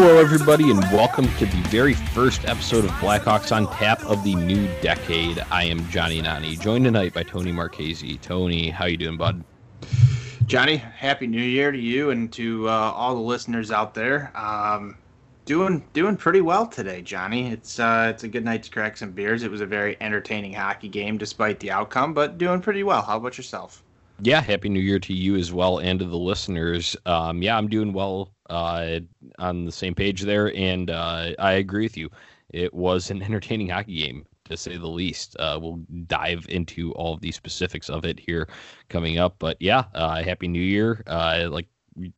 Hello, everybody, and welcome to the very first episode of Blackhawks on Tap of the new decade. I am Johnny Nani, joined tonight by Tony Marchese. Tony, how you doing, bud? Johnny, happy New Year to you and to uh, all the listeners out there. Um, doing doing pretty well today, Johnny. It's uh, it's a good night to crack some beers. It was a very entertaining hockey game, despite the outcome, but doing pretty well. How about yourself? Yeah, happy New Year to you as well and to the listeners. Um, yeah, I'm doing well uh, on the same page there, and uh, I agree with you. It was an entertaining hockey game, to say the least. Uh, we'll dive into all of the specifics of it here coming up, but yeah, uh, happy New Year. Uh, like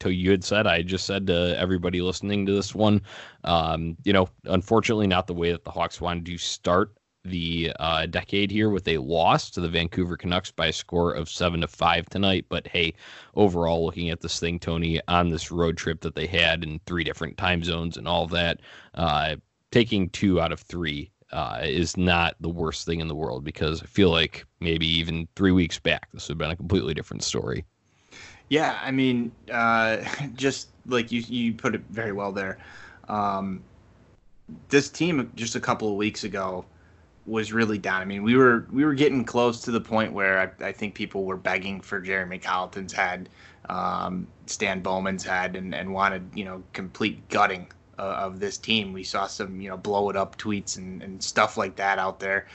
you had said, I just said to everybody listening to this one, um, you know, unfortunately, not the way that the Hawks wanted to start the uh, decade here with a loss to the Vancouver Canucks by a score of seven to five tonight. But hey, overall, looking at this thing, Tony, on this road trip that they had in three different time zones and all that, uh, taking two out of three uh, is not the worst thing in the world because I feel like maybe even three weeks back, this would have been a completely different story. Yeah, I mean, uh, just like you, you put it very well there. Um, this team just a couple of weeks ago was really down. I mean, we were we were getting close to the point where I, I think people were begging for Jeremy Colliton's head, um, Stan Bowman's head, and, and wanted you know complete gutting uh, of this team. We saw some you know blow it up tweets and, and stuff like that out there.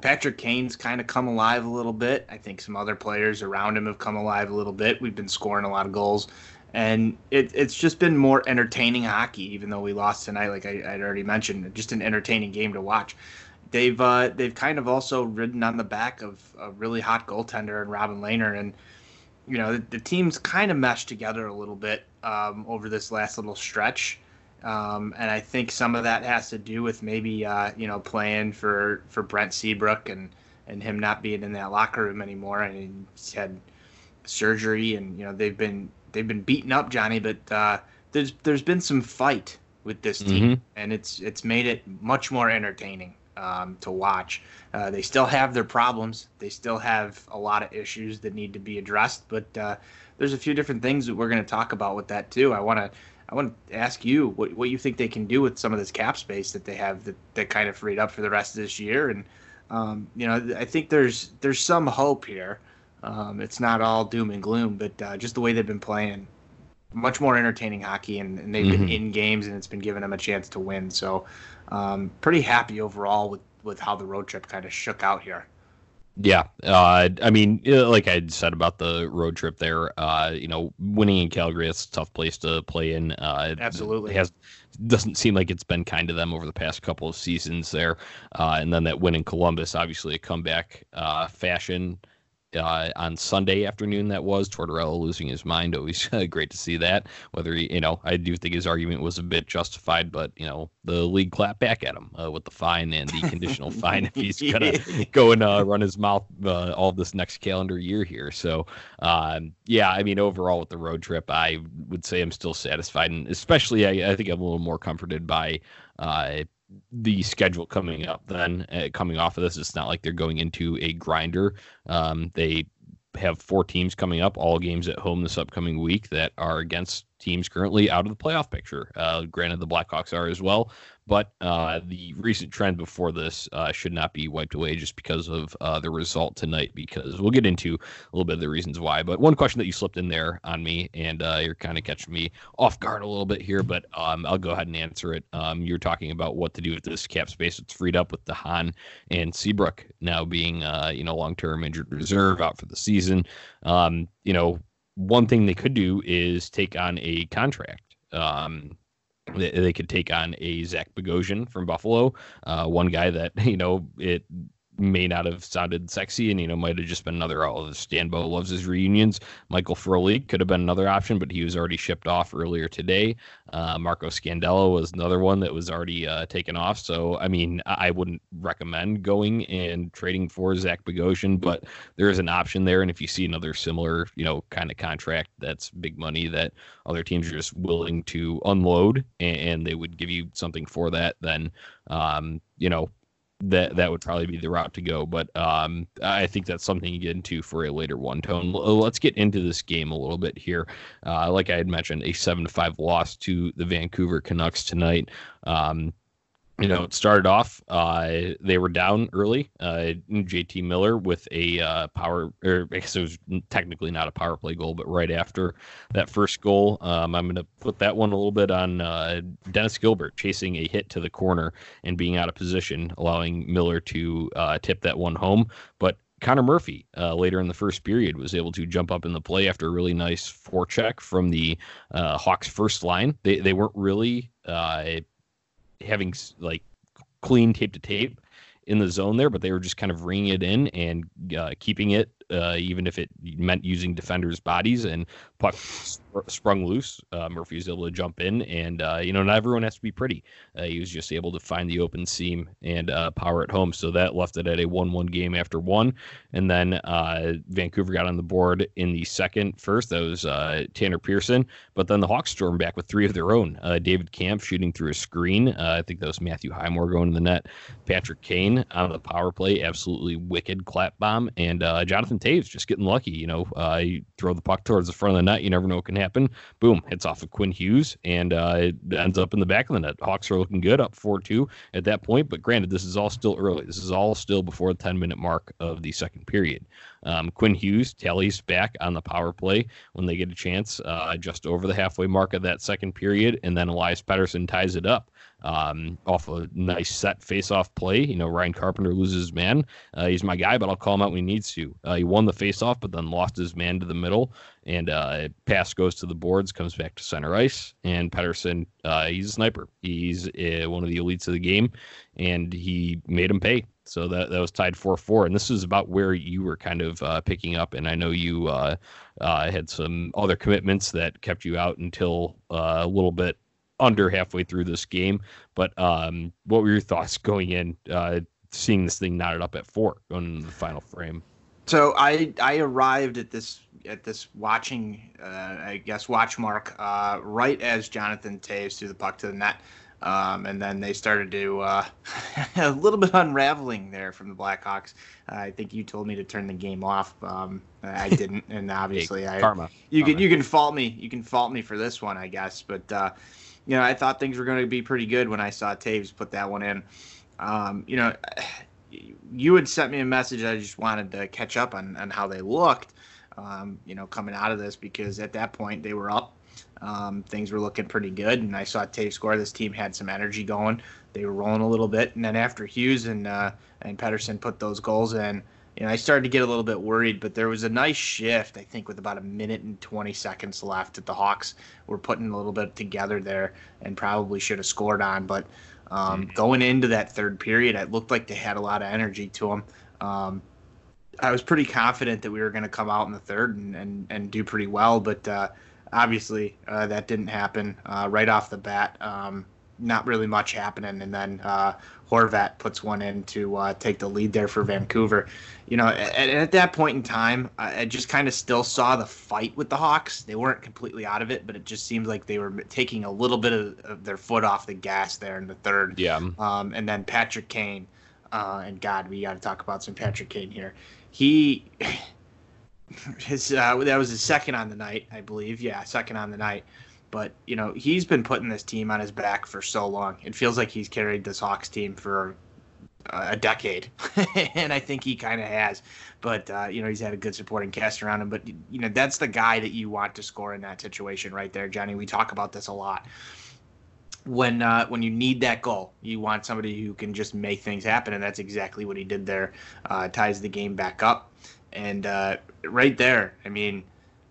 Patrick Kane's kind of come alive a little bit. I think some other players around him have come alive a little bit. We've been scoring a lot of goals, and it, it's just been more entertaining hockey. Even though we lost tonight, like I, I'd already mentioned, just an entertaining game to watch they've uh, they've kind of also ridden on the back of a really hot goaltender and Robin Lehner, and you know the, the team's kind of meshed together a little bit um, over this last little stretch. Um, and I think some of that has to do with maybe uh, you know playing for for Brent Seabrook and and him not being in that locker room anymore. and he's had surgery, and you know they've been they've been beaten up, Johnny. But uh, there's there's been some fight with this team, mm-hmm. and it's it's made it much more entertaining um, to watch. Uh, they still have their problems. They still have a lot of issues that need to be addressed. But uh, there's a few different things that we're going to talk about with that too. I want to I want to ask you what what you think they can do with some of this cap space that they have that that kind of freed up for the rest of this year. And um, you know, I think there's there's some hope here. Um, it's not all doom and gloom, but uh, just the way they've been playing, much more entertaining hockey, and, and they've mm-hmm. been in games, and it's been giving them a chance to win. So um, pretty happy overall with with how the road trip kind of shook out here. Yeah, uh, I mean, like I said about the road trip there, uh, you know, winning in Calgary it's a tough place to play in. Uh, Absolutely, it has doesn't seem like it's been kind to them over the past couple of seasons there, uh, and then that win in Columbus, obviously a comeback uh, fashion uh, on Sunday afternoon. That was Tortorella losing his mind. Always uh, great to see that. Whether he, you know, I do think his argument was a bit justified, but you know, the league clapped back at him uh, with the fine and the conditional fine if he's gonna go and uh, run his mouth uh, all this next calendar year here. So, um, yeah, I mean, overall with the road trip, I would say I'm still satisfied, and especially I, I think I'm a little more comforted by uh, the schedule coming up then uh, coming off of this it's not like they're going into a grinder. Um, they have four teams coming up all games at home this upcoming week that are against teams currently out of the playoff picture. Uh, granted the blackhawks are as well but uh, the recent trend before this uh, should not be wiped away just because of uh, the result tonight. Because we'll get into a little bit of the reasons why. But one question that you slipped in there on me, and uh, you're kind of catching me off guard a little bit here, but um, I'll go ahead and answer it. Um, you're talking about what to do with this cap space that's freed up with the DeHaan and Seabrook now being, uh, you know, long-term injured reserve out for the season. Um, you know, one thing they could do is take on a contract. Um, they, they could take on a Zach Bogosian from Buffalo, uh, one guy that you know it may not have sounded sexy and you know might have just been another oh Stanbo loves his reunions. Michael Frolik could have been another option, but he was already shipped off earlier today. Uh, Marco Scandella was another one that was already uh, taken off. So I mean I wouldn't recommend going and trading for Zach Bogosian, but there is an option there. And if you see another similar you know kind of contract that's big money that other teams are just willing to unload and, and they would give you something for that, then um, you know that that would probably be the route to go. But um, I think that's something you get into for a later one tone. Let's get into this game a little bit here. Uh, like I had mentioned, a seven to five loss to the Vancouver Canucks tonight. Um, you know, it started off, uh, they were down early. Uh, JT Miller with a uh, power, or I guess it was technically not a power play goal, but right after that first goal, um, I'm going to put that one a little bit on uh, Dennis Gilbert chasing a hit to the corner and being out of position, allowing Miller to uh, tip that one home. But Connor Murphy uh, later in the first period was able to jump up in the play after a really nice forecheck from the uh, Hawks first line. They they weren't really uh, having like clean tape to tape in the zone there, but they were just kind of ringing it in and uh, keeping it uh, even if it meant using defenders' bodies. And puck sprung loose. Uh, Murphy was able to jump in, and uh, you know not everyone has to be pretty. Uh, he was just able to find the open seam and uh, power it home. So that left it at a one-one game after one, and then uh, Vancouver got on the board in the second. First, that was Tanner Pearson, but then the Hawks stormed back with three of their own. David Kampf shooting through a screen. I think that was Matthew Highmore going to the net. Patrick Kane on the power play, absolutely wicked clap bomb, and Jonathan Toews just getting lucky. You know, you throw the puck towards the front of the net, you never know what can happen happen. Boom, hits off of Quinn Hughes and uh, it ends up in the back of the net. Hawks are looking good, up 4 2 at that point. But granted, this is all still early. This is all still before the 10 minute mark of the second period. Um, Quinn Hughes tallies back on the power play when they get a chance, uh, just over the halfway mark of that second period. And then Elias Pettersson ties it up um, off a nice set face-off play. You know, Ryan Carpenter loses his man. Uh, he's my guy, but I'll call him out when he needs to. Uh, he won the face-off, but then lost his man to the middle, and uh, pass goes to the boards, comes back to center ice, and Pettersson, uh, he's a sniper. He's uh, one of the elites of the game, and he made him pay. So that that was tied four four, and this is about where you were kind of uh, picking up. And I know you had some other commitments that kept you out until a little bit under halfway through this game. But um, what were your thoughts going in, uh, seeing this thing knotted up at four going into the final frame? So I I arrived at this at this watching uh, I guess watch mark uh, right as Jonathan Toews threw the puck to the net. Um, and then they started to uh, a little bit unraveling there from the Blackhawks. Uh, I think you told me to turn the game off. Um, I didn't, and obviously hey, I karma. You karma. can you can fault me. You can fault me for this one, I guess. But uh, you know, I thought things were going to be pretty good when I saw Toews put that one in. Um, you know, you had sent me a message. I just wanted to catch up on, on how they looked, um, you know, coming out of this because at that point they were up. Um, things were looking pretty good, and I saw Toews score. This team had some energy going. They were rolling a little bit, and then after Hughes and uh, and Pettersson put those goals in, you know, I started to get a little bit worried, but there was a nice shift, I think, with about a minute and 20 seconds left that the Hawks were putting a little bit together there and probably should have scored on. But um, mm-hmm. going into that third period, it looked like they had a lot of energy to them. Um, I was pretty confident that we were going to come out in the third and, and, and do pretty well, but uh, obviously uh, that didn't happen uh, right off the bat. Um, not really much happening, and then uh, Horvat puts one in to uh, take the lead there for Vancouver. You know, at, at that point in time, I, I just kind of still saw the fight with the Hawks. They weren't completely out of it, but it just seemed like they were taking a little bit of, of their foot off the gas there in the third. Yeah. Um, and then Patrick Kane, uh, and God, we got to talk about some Patrick Kane here. He. His uh, that was his second on the night, I believe. Yeah, second on the night. But you know, he's been putting this team on his back for so long. It feels like he's carried this Hawks team for a decade, and I think he kind of has. But uh, you know, he's had a good supporting cast around him. But you know, that's the guy that you want to score in that situation right there, Johnny. We talk about this a lot. When uh, when you need that goal, you want somebody who can just make things happen, and that's exactly what he did there. Uh, ties the game back up, and uh, right there, I mean,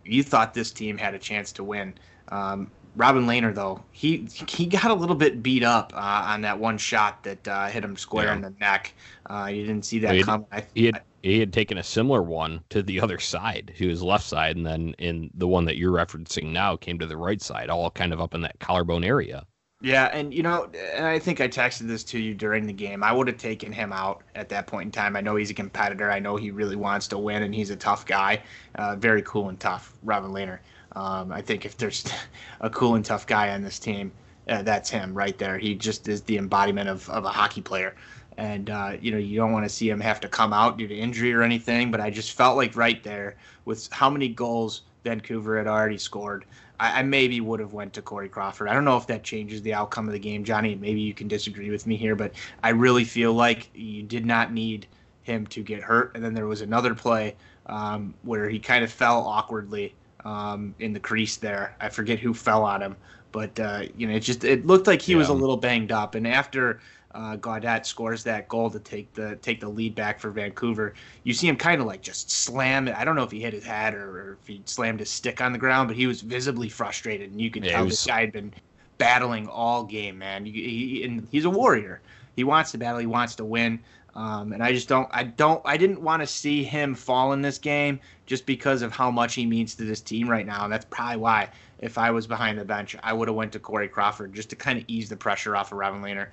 you thought this team had a chance to win. Um, Robin Lehner, though, he he got a little bit beat up uh, on that one shot that uh, hit him square yeah. in the neck. Uh, you didn't see that well, coming. I, he had he had taken a similar one to the other side, to his left side, and then in the one that you're referencing now came to the right side, all kind of up in that collarbone area. Yeah, and you know, and I think I texted this to you during the game. I would have taken him out at that point in time. I know he's a competitor. I know he really wants to win, and he's a tough guy. Uh, very cool and tough, Robin Lehner. Um, I think if there's a cool and tough guy on this team, uh, that's him right there. He just is the embodiment of, of a hockey player. and uh, you know you don't want to see him have to come out due to injury or anything. But I just felt like right there with how many goals Vancouver had already scored, I, I maybe would have went to Corey Crawford. I don't know if that changes the outcome of the game, Johnny. Maybe you can disagree with me here, but I really feel like you did not need him to get hurt. And then there was another play um, where he kind of fell awkwardly um, in the crease there. I forget who fell on him, but uh, you know, it just it looked like he yeah. was a little banged up. And after uh, Gaudette scores that goal to take the take the lead back for Vancouver, you see him kind of like just slam it. I don't know if he hit his head or, or, if he slammed his stick on the ground, but he was visibly frustrated, and you could yeah, tell was... this guy had been battling all game, man. He, he, and he's a warrior. He wants to battle. He wants to win. Um, and I just don't, I don't, I didn't want to see him fall in this game just because of how much he means to this team right now. And that's probably why, if I was behind the bench, I would have went to Corey Crawford just to kind of ease the pressure off of Robin Lehner.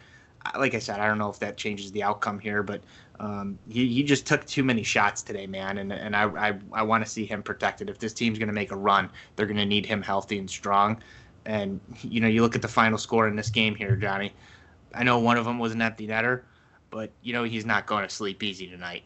Like I said, I don't know if that changes the outcome here, but um, he, he just took too many shots today, man. And, and I, I, I want to see him protected. If this team's going to make a run, they're going to need him healthy and strong. And, you know, you look at the final score in this game here, Johnny. I know one of them was an empty netter, but you know he's not going to sleep easy tonight.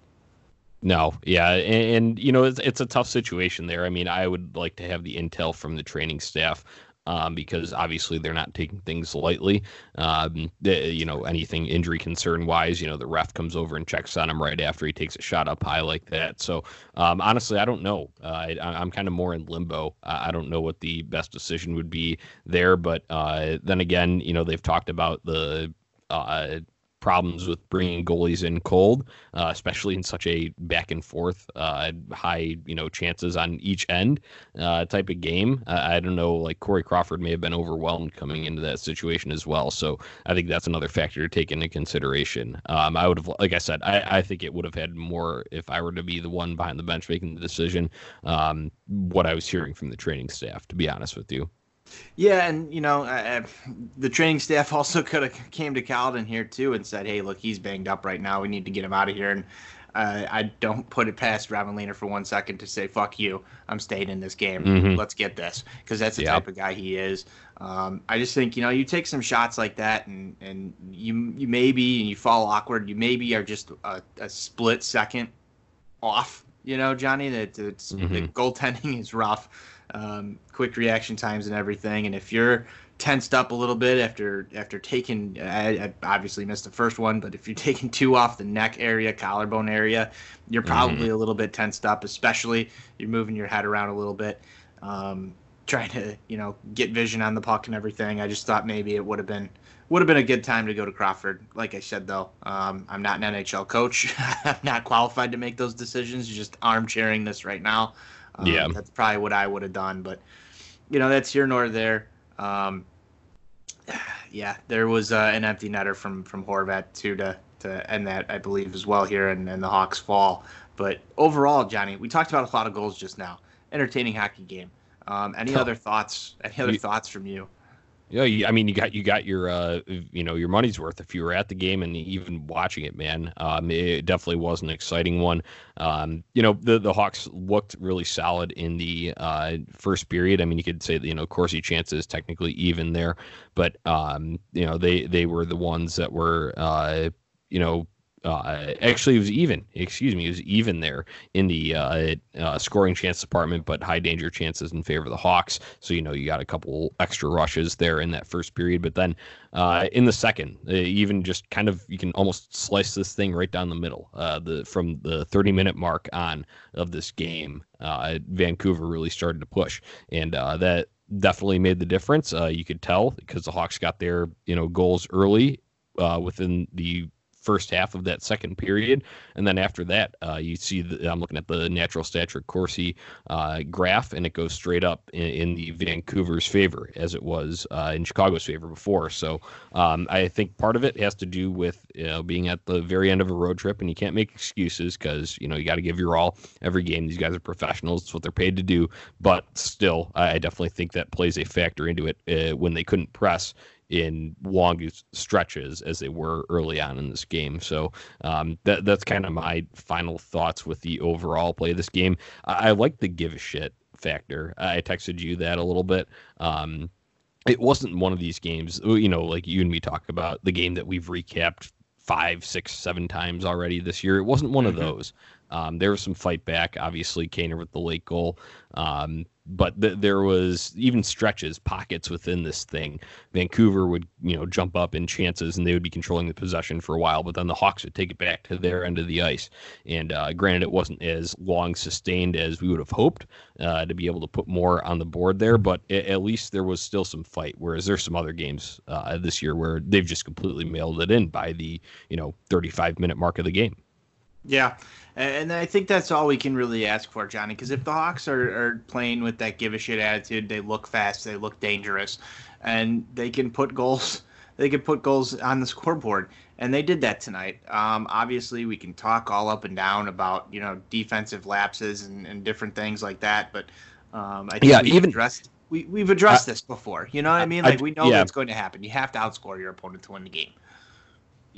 No, yeah, and, and, you know it's it's a tough situation there. I mean, I would like to have the intel from the training staff um, because obviously they're not taking things lightly. Um, the, you know, anything injury concern wise, you know, the ref comes over and checks on him right after he takes a shot up high like that. So um, honestly, I don't know. Uh, I, am kind of more in limbo. I don't know what the best decision would be there, but uh, then again, you know, they've talked about the uh, problems with bringing goalies in cold, uh, especially in such a back and forth, uh, high you know chances on each end uh, type of game. I don't know, like Corey Crawford may have been overwhelmed coming into that situation as well. So I think that's another factor to take into consideration. Um, I would have, like I said, I, I think it would have had more if I were to be the one behind the bench making the decision. Um, what I was hearing from the training staff, to be honest with you. Yeah, and you know, uh, the training staff also could have came to Colliton here too and said, "Hey, look, he's banged up right now. We need to get him out of here." And uh, I don't put it past Robin Lehner for one second to say, "Fuck you, I'm staying in this game. Mm-hmm. Let's get this," because that's the type of guy he is. Um, I just think you know, you take some shots like that, and and you you maybe and you fall awkward. You maybe are just a, a split second off. You know, Johnny, that it's mm-hmm. the goaltending is rough um, quick reaction times and everything. And if you're tensed up a little bit after after taking, I, I obviously missed the first one, but if you're taking two off the neck area, collarbone area, you're mm-hmm. probably mm-hmm. a little bit tensed up. Especially you're moving your head around a little bit, um, trying to you know get vision on the puck and everything. I just thought maybe it would have been would have been a good time to go to Crawford. Like I said, though, um, I'm not an NHL coach. I'm not qualified to make those decisions. You're Just armchairing this right now. Um, yeah, that's probably what I would have done, but you know that's here nor there. Um, yeah, there was uh, an empty netter from from Horvat too to to end that I believe as well here, and, and the Hawks fall. But overall, Johnny, we talked about a lot of goals just now. Entertaining hockey game. Um, any other thoughts? Any other thoughts from you? Yeah, I mean, you got you got your uh, you know your money's worth if you were at the game and even watching it, man. Um, it definitely was an exciting one. Um, you know, the the Hawks looked really solid in the uh, first period. I mean, you could say that you know Corsi chances technically even there, but um, you know they they were the ones that were uh, you know uh, actually, it was even. Excuse me, it was even there in the uh, uh, scoring chance department, but high danger chances in favor of the Hawks. So you know you got a couple extra rushes there in that first period, but then uh, in the second, uh, even just kind of you can almost slice this thing right down the middle. Uh, the from the 30 minute mark on of this game, Vancouver really started to push, and that definitely made the difference. you could tell because the Hawks got their you know goals early within the first half of that second period, and then after that, uh, you see the, I'm looking at the Natural Stat Trick Corsi uh, graph, and it goes straight up in, in the Vancouver's favor as it was uh, in Chicago's favor before. So um, I think part of it has to do with you know, being at the very end of a road trip, and you can't make excuses because you know you got to give your all every game. These guys are professionals; it's what they're paid to do. But still, I definitely think that plays a factor into it uh, when they couldn't press in long stretches as they were early on in this game. So um, that that's kind of my final thoughts with the overall play of this game. I, I like the give a shit factor. I texted you that a little bit. Um, it wasn't one of these games, you know, like you and me talk about the game that we've recapped five, six, seven times already this year. It wasn't one mm-hmm. of those. Um, there was some fight back, obviously, Kaner with the late goal. Um, but th- there was even stretches, pockets within this thing. Vancouver would, you know, jump up in chances and they would be controlling the possession for a while, but then the Hawks would take it back to their end of the ice. And uh, granted, it wasn't as long sustained as we would have hoped uh, to be able to put more on the board there, but it, at least there was still some fight. Whereas there's some other games uh, this year where they've just completely mailed it in by the, you know, 35 minute mark of the game. Yeah. And I think that's all we can really ask for, Johnny. Because if the Hawks are, are playing with that give a shit attitude, they look fast, they look dangerous, and they can put goals. They can put goals on the scoreboard, and they did that tonight. Um, obviously, we can talk all up and down about you know defensive lapses and, and different things like that, but um, I think yeah, even addressed we we've addressed this before. You know what I mean? Like I, we know yeah. that's going to happen. You have to outscore your opponent to win the game.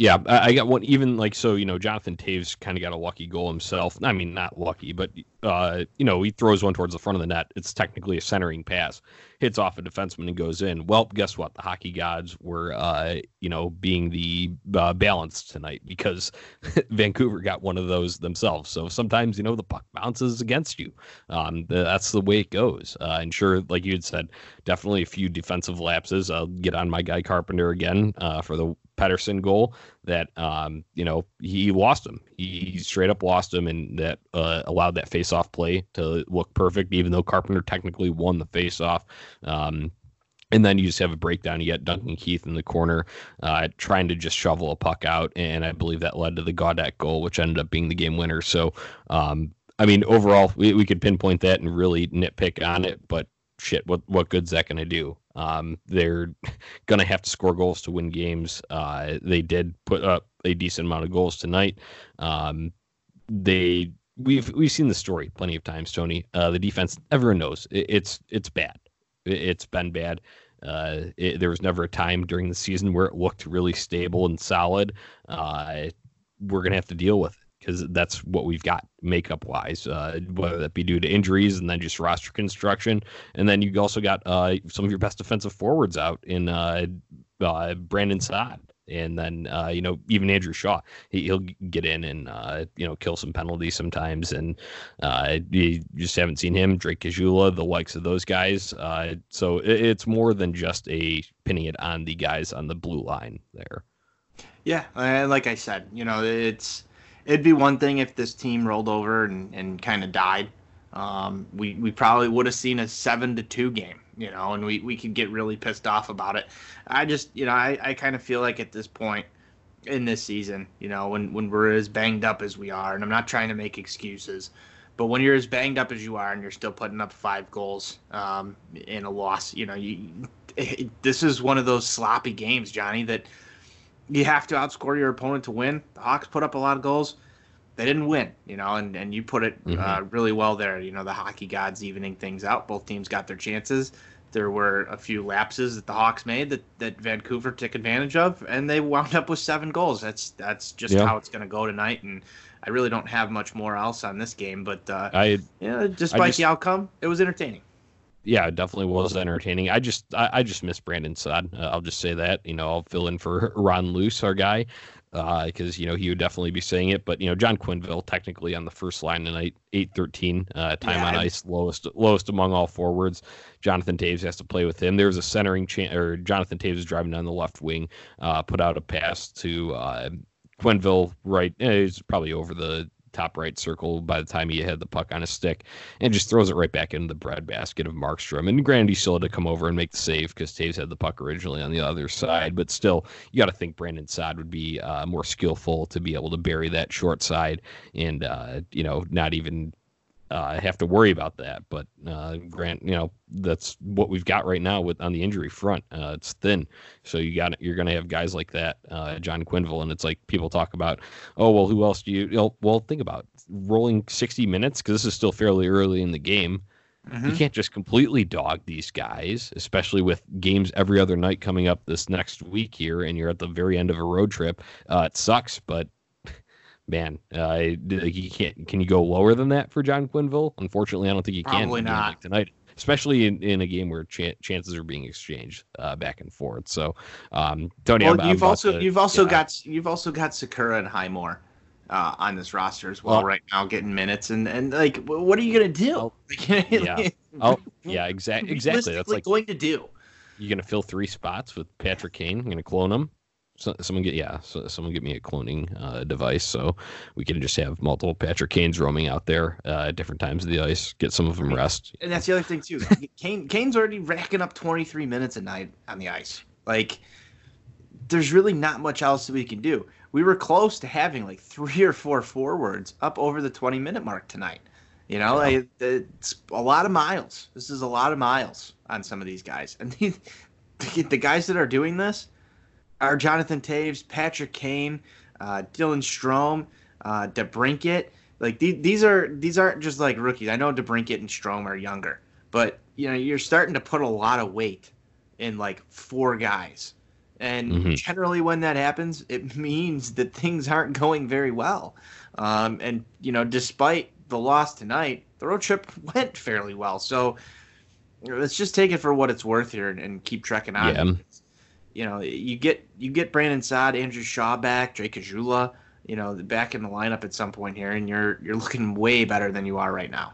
Yeah, I got one. Even like so, you know, Jonathan Toews kind of got a lucky goal himself. I mean, not lucky, but uh, you know, he throws one towards the front of the net. It's technically a centering pass, hits off a defenseman and goes in. Well, guess what? The hockey gods were, uh, you know, being the uh, balance tonight because Vancouver got one of those themselves. So sometimes, you know, the puck bounces against you. Um, that's the way it goes. Uh, and sure, like you had said, definitely a few defensive lapses. I'll get on my guy Carpenter again uh, for the Pettersson goal that um, you know he lost him. He straight up lost him, and that uh, allowed that face-off play to look perfect, even though Carpenter technically won the face-off. Um, and then you just have a breakdown. You Duncan Keith in the corner, uh, trying to just shovel a puck out, and I believe that led to the Gaudette goal, which ended up being the game winner. So, um, I mean, overall, we, we could pinpoint that and really nitpick on it, but shit, what what good's that going to do? Um, they're going to have to score goals to win games. Uh, they did put up a decent amount of goals tonight. Um, they we've we've seen the story plenty of times, Tony. Uh, the defense, everyone knows it, it's it's bad. It, has been bad. Uh, it, there was never a time during the season where it looked really stable and solid. Uh, we're gonna have to deal with it because that's what we've got makeup wise, uh, whether that be due to injuries and then just roster construction. And then you also got uh, some of your best defensive forwards out in uh, uh Brandon Saad. And then, uh, you know, even Andrew Shaw, he, will get in and, uh, you know, kill some penalties sometimes. And you just haven't seen him, Drake Caggiula, the likes of those guys. so it, it's more than just a pinning it on the guys on the blue line there. Yeah. And like I said, you know, it's it'd be one thing if this team rolled over and, and kind of died. Um, we we probably would have seen a seven to two game, you know, and we, we could get really pissed off about it. I just, you know, I, I kind of feel like at this point in this season, you know, when when we're as banged up as we are, and I'm not trying to make excuses, but when you're as banged up as you are and you're still putting up five goals um, in a loss, you know, you it, this is one of those sloppy games, Johnny, that you have to outscore your opponent to win. The Hawks put up a lot of goals. They didn't win, you know, and, and you put it uh, mm-hmm. uh, really well there. You know, the hockey gods evening things out. Both teams got their chances. There were a few lapses that the Hawks made that, that Vancouver took advantage of, and they wound up with seven goals. That's that's just yeah. how it's going to go tonight. And I really don't have much more else on this game, but uh, I yeah, despite I just, the outcome, it was entertaining yeah, it definitely was entertaining. I just I, I just miss Brandon Saad. Uh, I'll just say that. You know, I'll fill in for Ron Luce, our guy, because uh, you know he would definitely be saying it. But you know, John Quenneville technically on the first line tonight, eight thirteen uh, time yeah, on ice, lowest lowest among all forwards. Jonathan Toews has to play with him. There's a centering chance, or Jonathan Toews is driving down the left wing, uh, put out a pass to uh, Quenneville right. Eh, he's probably over the top right circle by the time he had the puck on his stick and just throws it right back into the breadbasket of Markstrom. And granted, he still had to come over and make the save because Toews had the puck originally on the other side. But still, you got to think Brandon Saad would be uh, more skillful to be able to bury that short side and, uh, you know, not even uh, have to worry about that. But uh, Grant, you know, that's what we've got right now with on the injury front. Uh, it's thin, so you got you're going to have guys like that, uh, John Quenneville, and it's like people talk about, oh well, who else do you? know, well, think about rolling 60 minutes because this is still fairly early in the game. Mm-hmm. You can't just completely dog these guys, especially with games every other night coming up this next week here, and you're at the very end of a road trip. Uh, it sucks, but man, uh, you can't. Can you go lower than that for John Quenneville? Unfortunately, I don't think you can. Probably not like tonight, especially in, in a game where ch- chances are being exchanged uh, back and forth. So, um, Tony, well, I'm, you've I'm also to, you've also yeah. got you've also got Sikura and Highmore. Uh, on this roster as well, Well- right now, getting minutes and and like, what are you gonna do? Yeah. Oh, yeah, exactly. Exactly. That's like going to do. you're gonna fill three spots with Patrick Kane. You're gonna clone him. So, someone get yeah, so, someone get me a cloning uh, device so we can just have multiple Patrick Kanes roaming out there uh, at different times of the ice. Get some of them rest. And that's the other thing too. Kane Kane's already racking up 23 minutes a night on the ice. Like there's really not much else that we can do. We were close to having like three or four forwards up over the 20 minute mark tonight. You know, like it's a lot of miles. This is a lot of miles on some of these guys. And the, the guys that are doing this are Jonathan Toews, Patrick Kane, uh, Dylan Strome, uh, DeBrincat. Like these, these are these aren't just like rookies. I know DeBrincat and Strome are younger, but you know you're starting to put a lot of weight in like four guys, and Mhm. generally when that happens, it means that things aren't going very well. Um, and you know, despite the loss tonight, the road trip went fairly well. So let's just take it for what it's worth here and, and keep trekking on. Yeah. You know, you get you get Brandon Saad, Andrew Shaw back, Drake Caggiula, you know, back in the lineup at some point here, and you're you're looking way better than you are right now.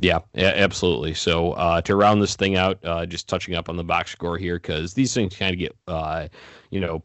Yeah, yeah, absolutely. So uh, to round this thing out, uh, just touching up on the box score here because these things kind of get, uh, you know,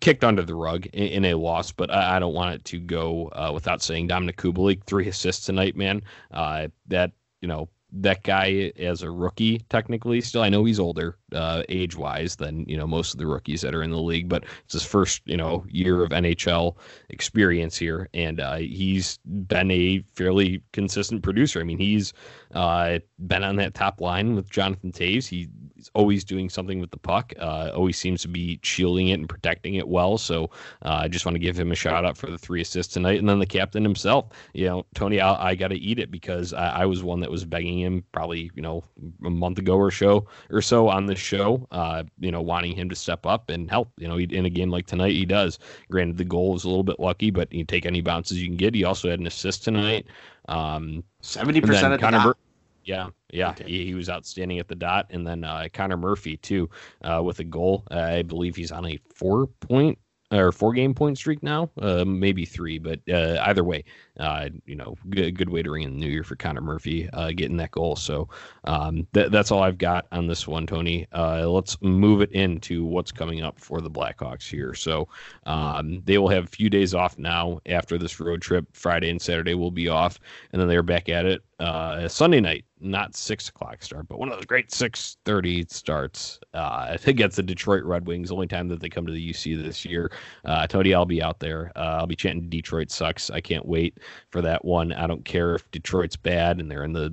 kicked under the rug in, in a loss. But I, I don't want it to go uh, without saying Dominic Kubalik three assists tonight, man. Uh, that you know that guy as a rookie technically still i know he's older uh, age wise than you know most of the rookies that are in the league but it's his first you know year of nhl experience here and uh, he's been a fairly consistent producer. I mean he's uh, been on that top line with Jonathan Toews. He's always doing something with the puck uh, always seems to be shielding it and protecting it well so uh, i just want to give him a shout out for the three assists tonight and then the captain himself. You know tony i, I got to eat it because I, I was one that was begging him probably you know a month ago or so or so on this show uh you know wanting him to step up and help you know he, in a game like tonight he does granted the goal was a little bit lucky but you take any bounces you can get he also had an assist tonight um Seventy percent of the Connor top. Mur- yeah, yeah, he, he was outstanding at the dot, and then uh, Connor Murphy too, uh, with a goal. I believe he's on a four point or four game point streak now, uh, maybe three, but uh, either way, uh, you know, good, good way to ring in the new year for Connor Murphy uh, getting that goal. So um, th- that's all I've got on this one, Tony. Uh, let's move it into what's coming up for the Blackhawks here. So um, they will have a few days off now after this road trip. Friday and Saturday will be off, and then they're back at it uh, Sunday night. Not six o'clock start, but one of those great six thirty starts uh, against the Detroit Red Wings. Only time that they come to the UC this year. Uh, Tony, I'll be out there. Uh, I'll be chanting "Detroit sucks." I can't wait for that one. I don't care if Detroit's bad and they're in the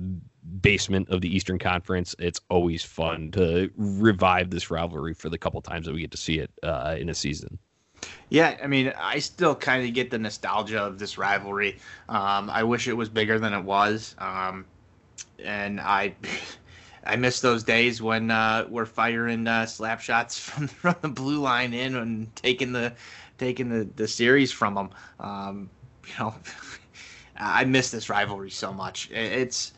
basement of the Eastern Conference. It's always fun to revive this rivalry for the couple times that we get to see it uh, in a season. Yeah, I mean, I still kind of get the nostalgia of this rivalry. Um, I wish it was bigger than it was, um, and I, I miss those days when uh, we're firing uh, slap shots from, from the blue line in and taking the taking the, the series from them. Um, you know, I miss this rivalry so much. It's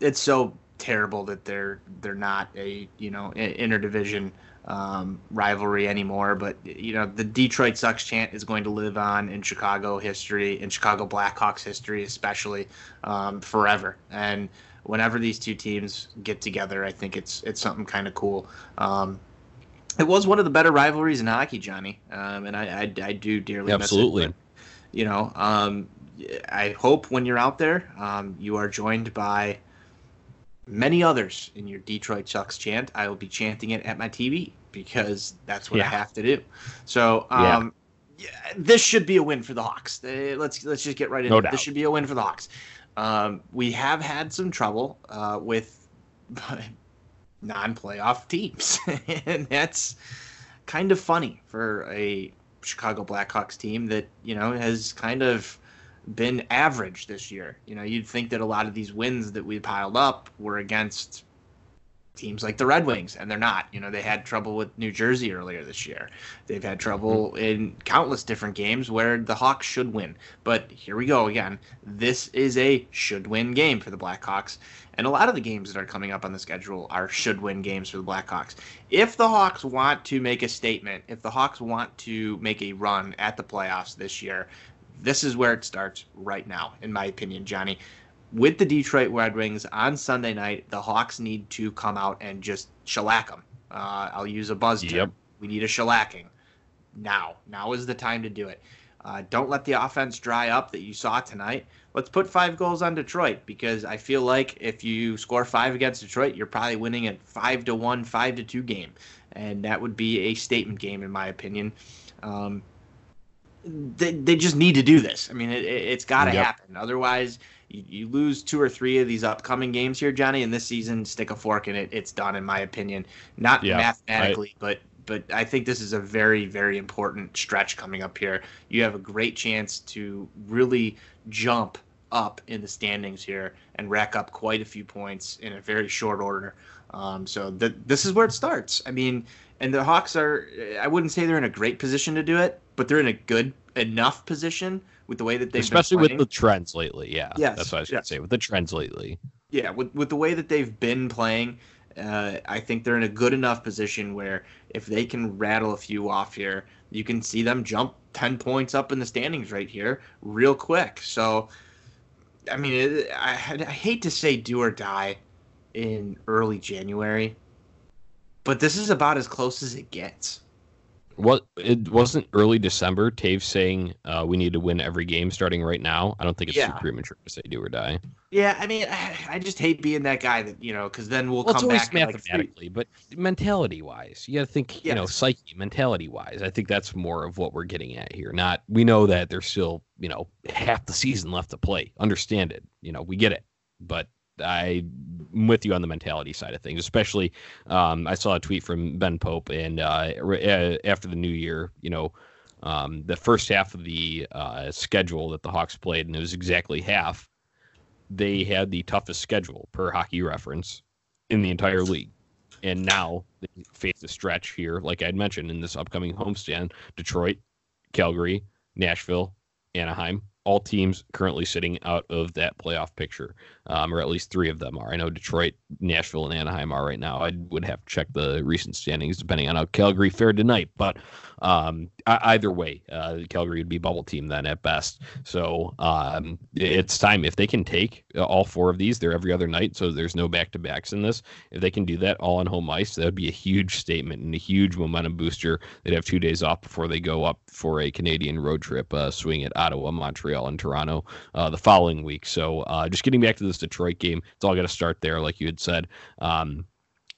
it's so terrible that they're they're not a you know interdivision um, rivalry anymore. But you know, the Detroit sucks chant is going to live on in Chicago history, in Chicago Blackhawks history, especially um, forever. And whenever these two teams get together, I think it's it's something kind of cool. Um, it was one of the better rivalries in hockey, Johnny, um, and I, I I do dearly Absolutely. miss it. But, you know, um, I hope when you're out there, um, you are joined by many others in your Detroit Chucks chant. I will be chanting it at my TV because that's what I have to do. So, um, yeah, this should be a win for the Hawks. Uh, let's let's just get right into No it. doubt. This should be a win for the Hawks. Um, we have had some trouble uh, with non-playoff teams, and that's kind of funny for a Chicago Blackhawks team that you know has kind of been average this year. You know, you'd think that a lot of these wins that we piled up were against teams like the Red Wings, and they're not. You know, they had trouble with New Jersey earlier this year. They've had trouble mm-hmm. in countless different games where the Hawks should win. But here we go again. This is a should win game for the Blackhawks. And a lot of the games that are coming up on the schedule are should win games for the Blackhawks. If the Hawks want to make a statement, if the Hawks want to make a run at the playoffs this year, this is where it starts right now, in my opinion, Johnny with the Detroit Red Wings on Sunday night, the Hawks need to come out and just shellac them. Uh, I'll use a buzz term. Yep. We need a shellacking now. Now is the time to do it. Uh, don't let the offense dry up that you saw tonight. Let's put five goals on Detroit because I feel like if you score five against Detroit, you're probably winning a five to one, five to two game, and that would be a statement game in my opinion. Um, they, they just need to do this. I mean, it, has got to yep. happen. Otherwise, you, you, lose two or three of these upcoming games here, Johnny, and this season, stick a fork in it. It's done, in my opinion. Not yeah, mathematically, I, but but I think this is a very very important stretch coming up here. You have a great chance to really jump up in the standings here and rack up quite a few points in a very short order. Um, so th- this is where it starts. I mean, and the Hawks are, I wouldn't say they're in a great position to do it, but they're in a good enough position with the way that they've especially with the trends lately. Yeah, yes, that's what I was yes. gonna say with the trends lately. Yeah, with with the way that they've been playing, uh, I think they're in a good enough position where if they can rattle a few off here, you can see them jump ten points up in the standings right here real quick. So, I mean, it, I, I hate to say do or die in early January, but this is about as close as it gets. What it wasn't early December. Toews saying uh, we need to win every game starting right now. I don't think it's yeah. too premature to say do or die. Yeah, I mean, I, I just hate being that guy that you know, because then we'll, well come back mathematically, like, but mentality wise, you got to think, yes. you know, psyche, mentality wise. I think that's more of what we're getting at here. Not we know that there's still you know half the season left to play. Understand it. You know, we get it, but I'm with you on the mentality side of things, especially. Um, I saw a tweet from Ben Pope, and uh, uh, after the new year, you know, um, the first half of the uh, schedule that the Hawks played, and it was exactly half. They had the toughest schedule per Hockey Reference in the entire league, and now they face the stretch here, like I had mentioned in this upcoming homestand: Detroit, Calgary, Nashville, Anaheim, all teams currently sitting out of that playoff picture, um, or at least three of them are. I know Detroit, Nashville, and Anaheim are right now. I would have to check the recent standings depending on how Calgary fared tonight, but um, either way, uh, Calgary would be bubble team then at best. So um, it's time if they can take all four of these. They're every other night, so there's no back to backs in this. If they can do that all on home ice, that would be a huge statement and a huge momentum booster. They'd have two days off before they go up for a Canadian road trip, uh, swing at Ottawa, Montreal, and Toronto uh, the following week. So uh, just getting back to this Detroit game, it's all got to start there, like you had said. Um,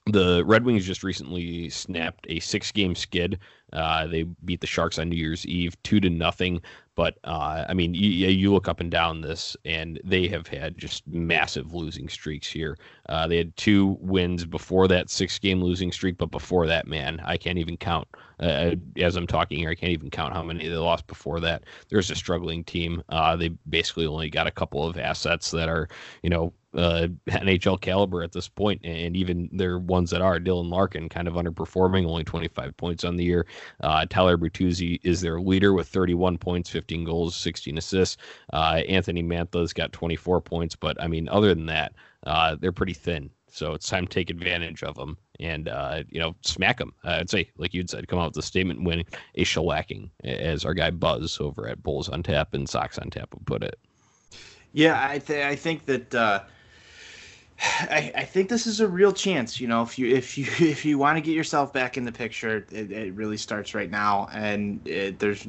the Red Wings just recently snapped a six game skid uh, they beat the Sharks on New Year's Eve, two to nothing. But uh, I mean, you, you look up and down this, and they have had just massive losing streaks here. Uh, they had two wins before that six-game losing streak, but before that, man, I can't even count. Uh, as I'm talking here, I can't even count how many they lost before that. There's a struggling team. Uh, they basically only got a couple of assets that are, you know, uh, NHL caliber at this point, and even their ones that are Dylan Larkin kind of underperforming, only 25 points on the year. Uh, Tyler Bertuzzi is their leader with 31 points, 15 goals, 16 assists. Uh, Anthony Mantha's got 24 points, but I mean, other than that, uh, they're pretty thin. So it's time to take advantage of them and uh, you know smack them. I'd say, like you'd said, come out with a statement, win a shellacking, as our guy Buzz over at Bulls on Tap and Sox on Tap would put it. Yeah, I, th- I think that uh, I, I think this is a real chance. You know, if you if you if you want to get yourself back in the picture, it, it really starts right now. And it, there's,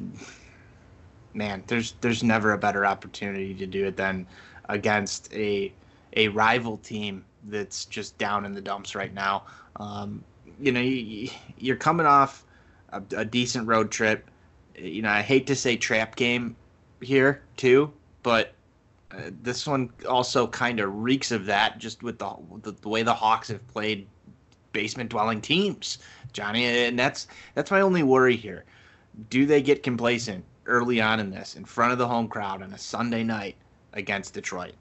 man, there's there's never a better opportunity to do it than against a a rival team that's just down in the dumps right now. Um, you know, you, you're coming off a, a decent road trip. You know, I hate to say trap game here too, but uh, this one also kind of reeks of that, just with the, the, the way the Hawks have played basement dwelling teams, Johnny. And that's that's my only worry here. Do they get complacent early on in this, in front of the home crowd on a Sunday night against Detroit?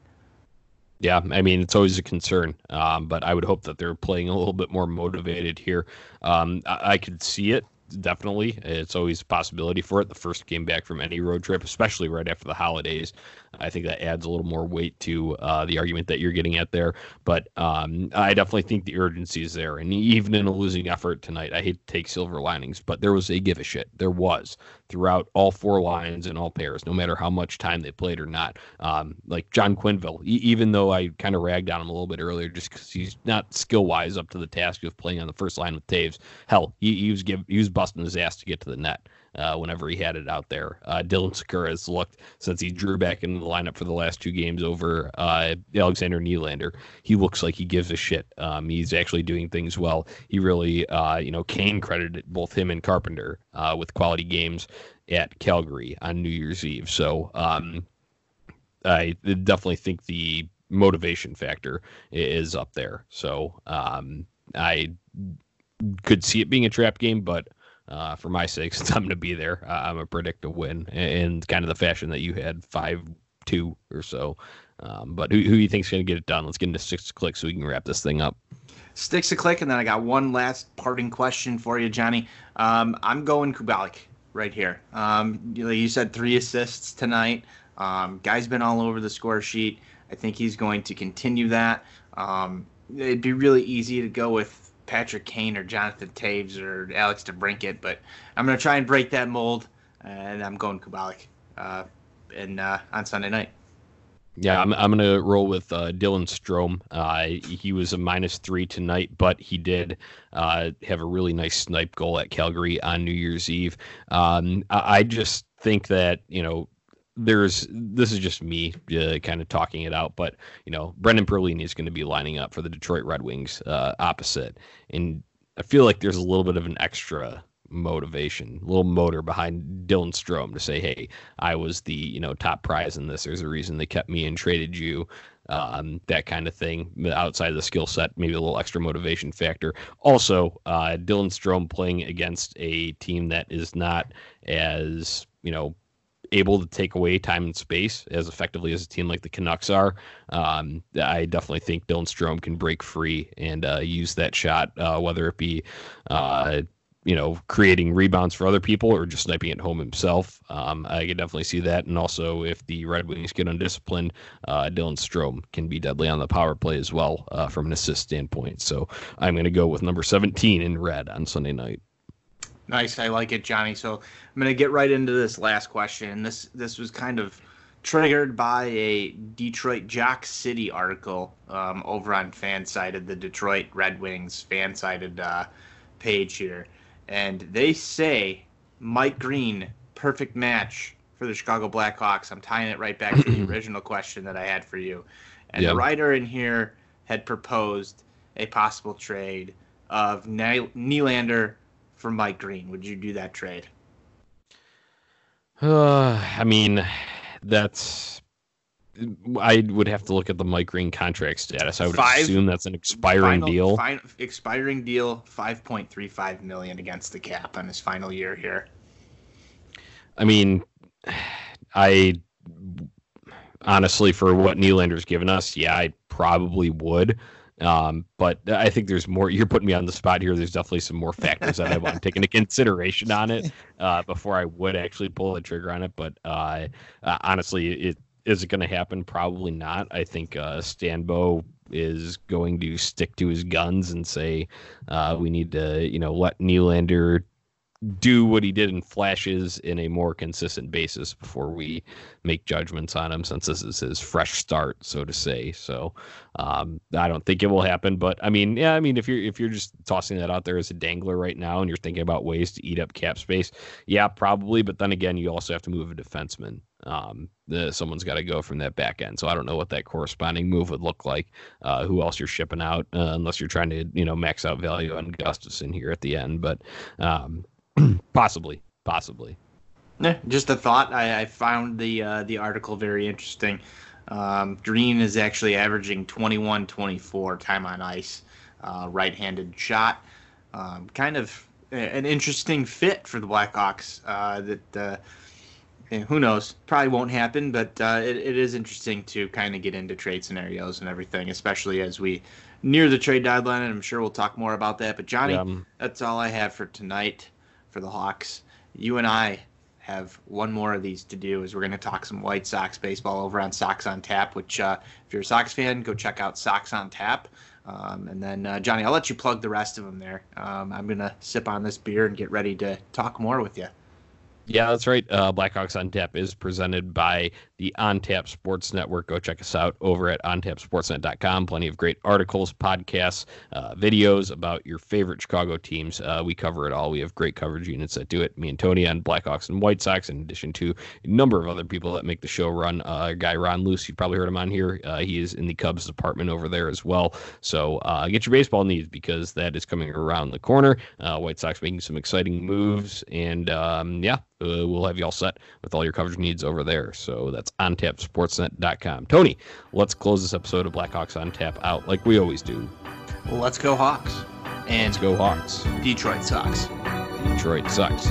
Yeah, I mean it's always a concern, um, but I would hope that they're playing a little bit more motivated here. Um, I, I could see it definitely. It's always a possibility for it. The first game back from any road trip, especially right after the holidays, I think that adds a little more weight to uh, the argument that you're getting at there. But um, I definitely think the urgency is there. And even in a losing effort tonight, I hate to take silver linings, but there was a give a shit. There was throughout all four lines and all pairs, no matter how much time they played or not. Um, like John Quenneville, e- even though I kind of ragged on him a little bit earlier, just because he's not skill wise up to the task of playing on the first line with Toews. Hell, he, he was give, he was busting his ass to get to the net uh, whenever he had it out there. Uh, Dylan Sikura has looked since he drew back into the lineup for the last two games over uh, Alexander Nylander. He looks like he gives a shit. Um, he's actually doing things well. He really, uh, you know, Kane credited both him and Carpenter uh, with quality games at Calgary on New Year's Eve. So um, I definitely think the motivation factor is up there. So um, I could see it being a trap game, but uh, for my sake, since I'm going to be there, uh, I'm going to predict a win in kind of the fashion that you had five two or so. Um, but who who you think's going to get it done? Let's get into six clicks so we can wrap this thing up. Sticks a click, and then I got one last parting question for you, Johnny. Um, I'm going Kubalik right here. Um, you, you, said three assists tonight. Um, guy's been all over the score sheet. I think he's going to continue that. Um, it'd be really easy to go with Patrick Kane or Jonathan Toews or Alex DeBrincat, but I'm going to try and break that mold, and I'm going Kubalik uh, in, uh, on Sunday night. Yeah, I'm, I'm going to roll with uh, Dylan Strome. Uh, he was a minus three tonight, but he did uh, have a really nice snipe goal at Calgary on New Year's Eve. Um, I, I just think that, you know, there's this is just me uh, kind of talking it out, but you know, Brendan Perlini is going to be lining up for the Detroit Red Wings uh, opposite, and I feel like there's a little bit of an extra motivation, a little motor behind Dylan Strome to say, "Hey, I was the you know top prize in this. There's a reason they kept me and traded you." Um, that kind of thing outside of the skill set, maybe a little extra motivation factor. Also, uh, Dylan Strome playing against a team that is not as you know able to take away time and space as effectively as a team like the Canucks are. Um, I definitely think Dylan Strome can break free and uh, use that shot, uh, whether it be, uh, you know, creating rebounds for other people or just sniping at home himself. Um, I can definitely see that. And also, if the Red Wings get undisciplined, uh, Dylan Strome can be deadly on the power play as well uh, from an assist standpoint. So I'm going to go with number 17 in red on Sunday night. Nice, I like it, Johnny. So I'm gonna get right into this last question. This this was kind of triggered by a Detroit Jock City article um, over on Fansided, the Detroit Red Wings Fansided uh, page here, and they say Mike Green perfect match for the Chicago Blackhawks. I'm tying it right back to the original question that I had for you, and yep. the writer in here had proposed a possible trade of Nylander for Mike Green. Would you do that trade? Uh, I mean, that's. I would have to look at the Mike Green contract status. I would Five, assume that's an expiring final, deal. Final, expiring deal, five point three five million against the cap on his final year here. I mean, I honestly, for what Nylander's given us, yeah, I probably would. Um, but I think there's more. You're putting me on the spot here. There's definitely some more factors that I want to take into consideration on it uh, before I would actually pull the trigger on it. But uh, uh, honestly, it is it going to happen? Probably not. I think uh, Stanbo is going to stick to his guns and say uh, we need to, you know, let Nylander do what he did in flashes in a more consistent basis before we make judgments on him since this is his fresh start so to say so um, i don't think it will happen but i mean yeah i mean if you're if you're just tossing that out there as a dangler right now and you're thinking about ways to eat up cap space yeah probably but then again you also have to move a defenseman um, the, someone's got to go from that back end. So I don't know what that corresponding move would look like. Uh, who else you're shipping out, uh, unless you're trying to, you know, max out value on Gustafsson here at the end. But um, possibly, possibly. Yeah, just a thought. I, I found the uh, the article very interesting. Um, Green is actually averaging 21 24 time on ice, uh, right handed shot. Um, kind of an interesting fit for the Blackhawks. Uh, that uh, who knows? Probably won't happen, but uh, it, it is interesting to kind of get into trade scenarios and everything, especially as we near the trade deadline. And I'm sure we'll talk more about that. But Johnny, yeah. that's all I have for tonight for the Hawks. You and I have one more of these to do is we're going to talk some White Sox baseball over on Sox on Tap, which uh, if you're a Sox fan, go check out Sox on Tap. Um, and then, uh, Johnny, I'll let you plug the rest of them there. Um, I'm going to sip on this beer and get ready to talk more with you. Yeah, that's right. Uh, Blackhawks on Tap is presented by the On Tap Sports Network. Go check us out over at ontapsportsnet.com. Plenty of great articles, podcasts, uh, videos about your favorite Chicago teams. Uh, we cover it all. We have great coverage units that do it. Me and Tony on Blackhawks and White Sox, in addition to a number of other people that make the show run. Uh, guy Ron Luce, you've probably heard him on here. Uh, he is in the Cubs department over there as well. So uh, get your baseball needs because that is coming around the corner. Uh, White Sox making some exciting moves, and um, yeah, uh, we'll have you all set with all your coverage needs over there. So that's ontapsportsnet.com. Tony, let's close this episode of Blackhawks on Tap out like we always do. Well, let's go Hawks. And let's go Hawks. Detroit sucks. Detroit Sox.